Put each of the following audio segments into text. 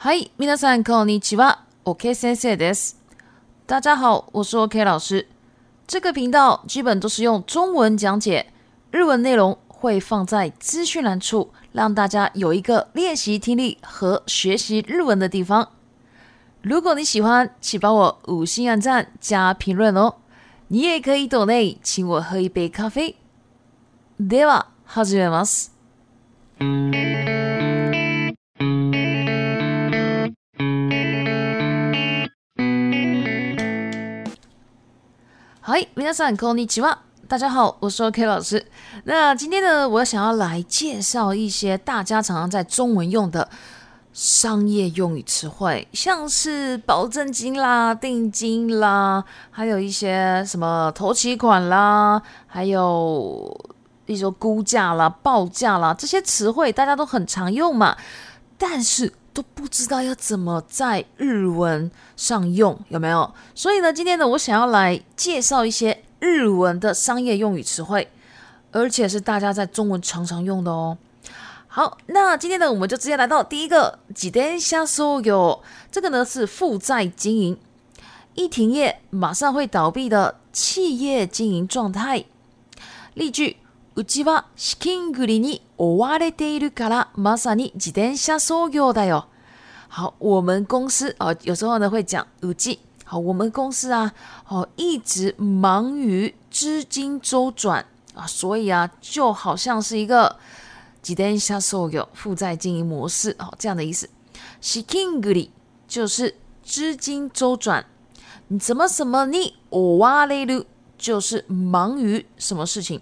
Hi, さんこんにちは。OK s e です。大家好，我是 OK 老师。这个频道基本都是用中文讲解日文内容，会放在资讯栏处，让大家有一个练习听力和学习日文的地方。如果你喜欢，请帮我五星按赞加评论哦。你也可以 d 内请我喝一杯咖啡。では始めます。大家んこ好，にちは。大家好，我是 o K 老师。那今天呢，我想要来介绍一些大家常常在中文用的商业用语词汇，像是保证金啦、定金啦，还有一些什么投期款啦，还有一些估价啦、报价啦这些词汇，大家都很常用嘛。但是都不知道要怎么在日文上用有没有？所以呢，今天呢，我想要来介绍一些日文的商业用语词汇，而且是大家在中文常常用的哦。好，那今天呢，我们就直接来到第一个“自転車創業”。这个呢是负债经营，一停业马上会倒闭的企业经营状态。例句：うちは資金繰りに追われているから、まさに自転車創業だよ。好，我们公司哦，有时候呢会讲五 G。好，我们公司啊，哦，一直忙于资金周转啊，所以啊，就好像是一个 j i 下 a 有负债经营模式哦，这样的意思。shikingu 就是资金周转，怎么什么你 i 哇嘞噜就是忙于什么事情。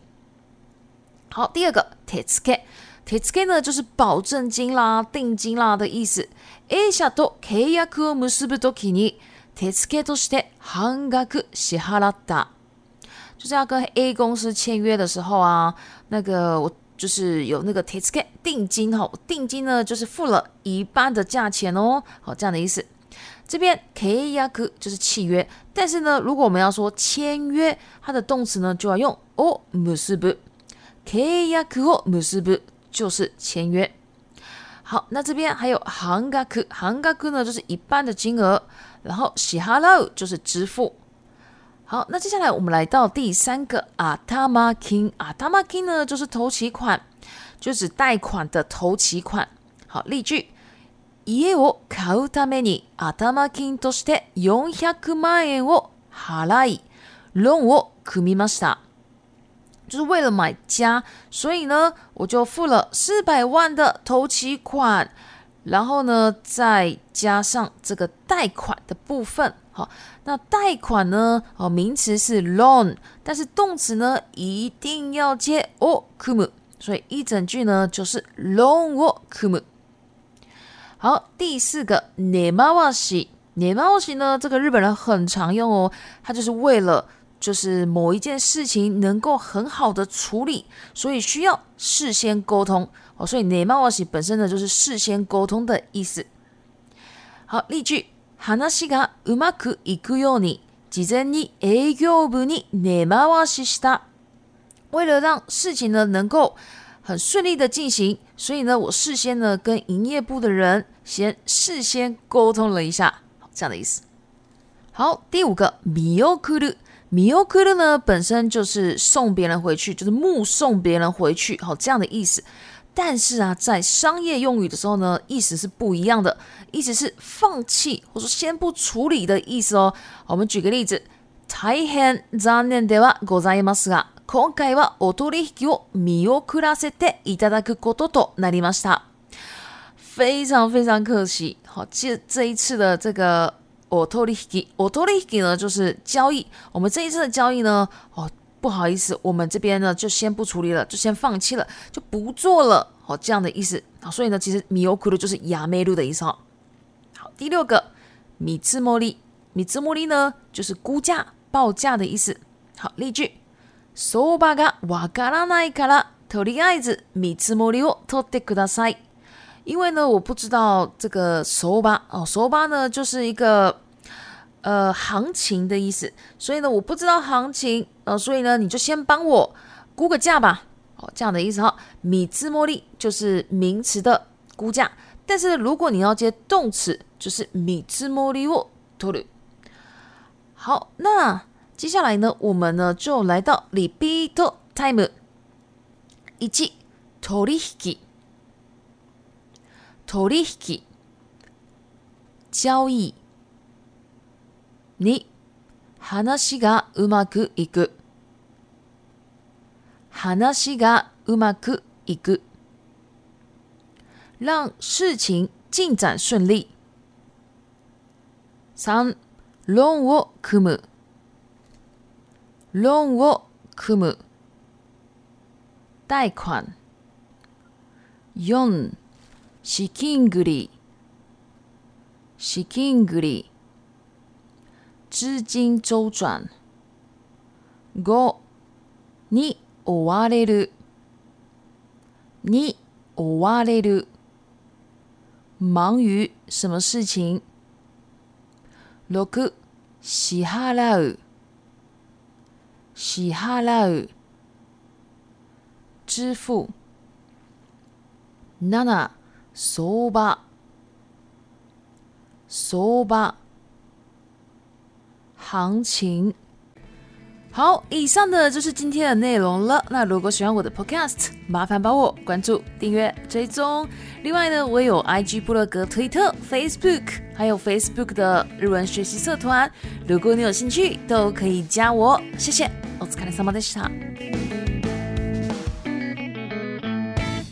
好，第二个 tezuke。鉄付 e 呢，就是保证金啦、定金啦的意思。A 社と契約を結ぶときに手付けとして半額支払った，就是要跟 A 公司签约的时候啊，那个我就是有那个鉄付け，定金哈，定金呢就是付了一半的价钱哦，好这样的意思。这边契約就是契约，但是呢，如果我们要说签约，它的动词呢就要用 k 結 m u s u b ぶ。就是签约。好，那这边还有 h a n g a k a n g k 呢就是一半的金额。然后 s h 喽 o 就是支付。好，那接下来我们来到第三个 Atamaki，Atamaki 呢就是头期款，就是贷款的头期款。好，例句：家を買うために Atamaki として四百万円を払いローンを組みました。就是为了买家，所以呢，我就付了四百万的投期款，然后呢，再加上这个贷款的部分。好，那贷款呢？哦，名词是 loan，但是动词呢一定要接 o をくむ，所以一整句呢就是 loan o をくむ。好，第四个 ne ネマワシ，ネマワ i 呢，这个日本人很常用哦，他就是为了。就是某一件事情能够很好的处理，所以需要事先沟通哦。所以内马瓦西本身呢，就是事先沟通的意思。好，例句：話がうまくいくように事前に営業部に内マワシした。为了让事情呢能够很顺利的进行，所以呢我事先呢跟营业部的人先事先沟通了一下，这样的意思。好，第五个：みおくる。米欧くら呢，本身就是送别人回去，就是目送别人回去，好这样的意思。但是啊，在商业用语的时候呢，意思是不一样的，意思是放弃，或者先不处理的意思哦。我们举个例子，台湾장님ではございましたが、今回はお取引をみおくらせていただくこととなりました。フェイさん、フェイさん、可惜，好，这这一次的这个。我托利希，我托利希呢就是交易。我们这一次的交易呢，哦，不好意思，我们这边呢就先不处理了，就先放弃了，就不做了。哦，这样的意思。啊，所以呢，其实米奥库鲁就是雅梅路的意思。哈，好，第六个，米兹莫利，米兹莫利呢就是估价、报价的意思。好，例句，手八嘎瓦嘎拉奈卡拉特里爱子米兹莫利哦，托迪库拉塞。因为呢，我不知道这个手八哦，手八呢就是一个。呃，行情的意思，所以呢，我不知道行情，呃，所以呢，你就先帮我估个价吧，哦，这样的意思哈。米兹茉利就是名词的估价，但是如果你要接动词，就是米兹茉利沃托鲁。好，那接下来呢，我们呢就来到リピート i イム，一期取引取引交易。2話がうまくいく話がうまくいく让事情进展順利3論を組む論を組む貸款4資金繰り資金繰り资金周转。ご、に追われる、に追われる。忙于什么事情？ロック、西ハラウ、西ハラウ。支付。ナナ、相場、相場。行情好，以上的就是今天的内容了。那如果喜欢我的 podcast，麻烦帮我关注、订阅、追踪。另外呢，我有 IG 布洛格、推特、Facebook，还有 Facebook 的日文学习社团。如果你有兴趣，都可以加我。谢谢，お疲れ様でした。